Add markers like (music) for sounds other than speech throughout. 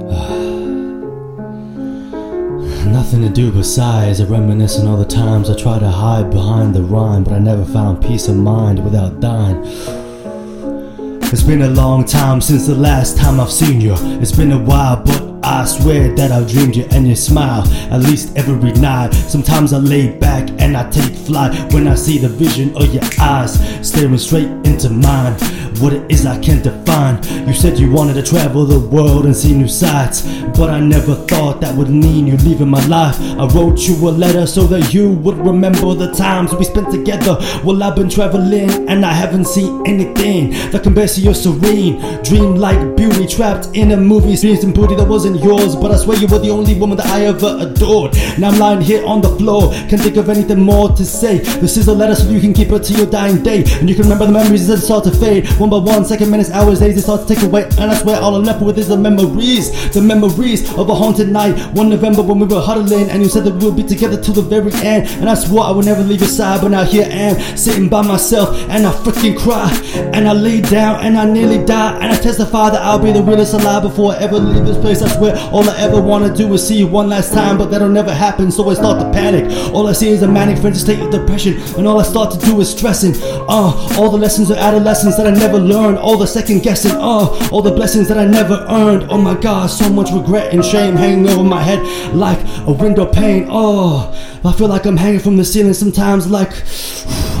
(sighs) Nothing to do besides reminiscing all the times I tried to hide behind the rhyme, but I never found peace of mind without dying. It's been a long time since the last time I've seen you. It's been a while, but I swear that I've dreamed you and you smile at least every night. Sometimes I lay back and I take flight when I see the vision of your eyes staring straight into mine. What it is I can't define. You said you wanted to travel the world and see new sights, but I never thought that would mean you leaving my life. I wrote you a letter so that you would remember the times we spent together. Well, I've been traveling and I haven't seen anything that compares to your serene, dream-like beauty trapped in a movie. Dreams and booty that wasn't yours, but I swear you were the only woman that I ever adored. Now I'm lying here on the floor, can't think of anything more to say. This is a letter so you can keep it to your dying day, and you can remember the memories that start to fade. One by one, second, minutes, hours, days, they start to take away. And I swear all I'm left with is the memories. The memories of a haunted night. One November when we were huddling, and you said that we'll be together till the very end. And I swore I would never leave your side, but now here I am, sitting by myself, and I freaking cry. And I lay down, and I nearly die. And I testify that I'll be the realest alive before I ever leave this place. I swear all I ever wanna do is see you one last time, but that'll never happen, so I start to panic. All I see is a manic frenzied state of depression, and all I start to do is stressing. Uh, all the lessons of adolescence that I never learned all the second guessing, oh, all the blessings that I never earned. Oh my god, so much regret and shame hanging over my head like a window pane. Oh, I feel like I'm hanging from the ceiling sometimes, like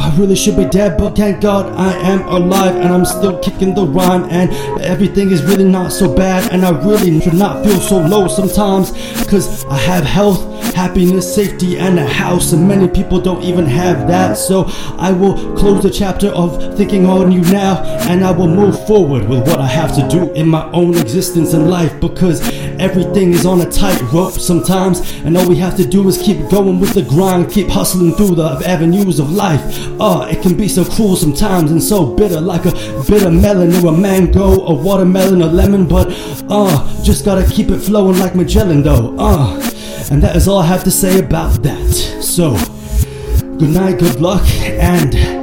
I really should be dead, but thank God I am alive and I'm still kicking the rhyme. And everything is really not so bad, and I really should not feel so low sometimes, cause I have health happiness, safety, and a house. And many people don't even have that. So I will close the chapter of thinking on you now, and I will move forward with what I have to do in my own existence and life because everything is on a tight rope sometimes. And all we have to do is keep going with the grind, keep hustling through the avenues of life. Oh, it can be so cruel sometimes and so bitter, like a bitter melon or a mango, a watermelon, a lemon. But uh, just gotta keep it flowing like Magellan though. Uh. And that is all I have to say about that. So, good night, good luck, and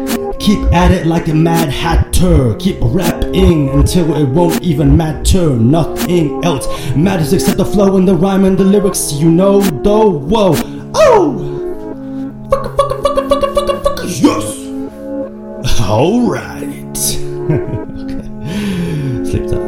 keep at it like a mad hatter. Keep rapping until it won't even matter. Nothing else matters except the flow and the rhyme and the lyrics, you know, though. Whoa, oh! Fuck, fuck, fuck, fuck, fuck, fuck, yes! (laughs) Alright. (laughs)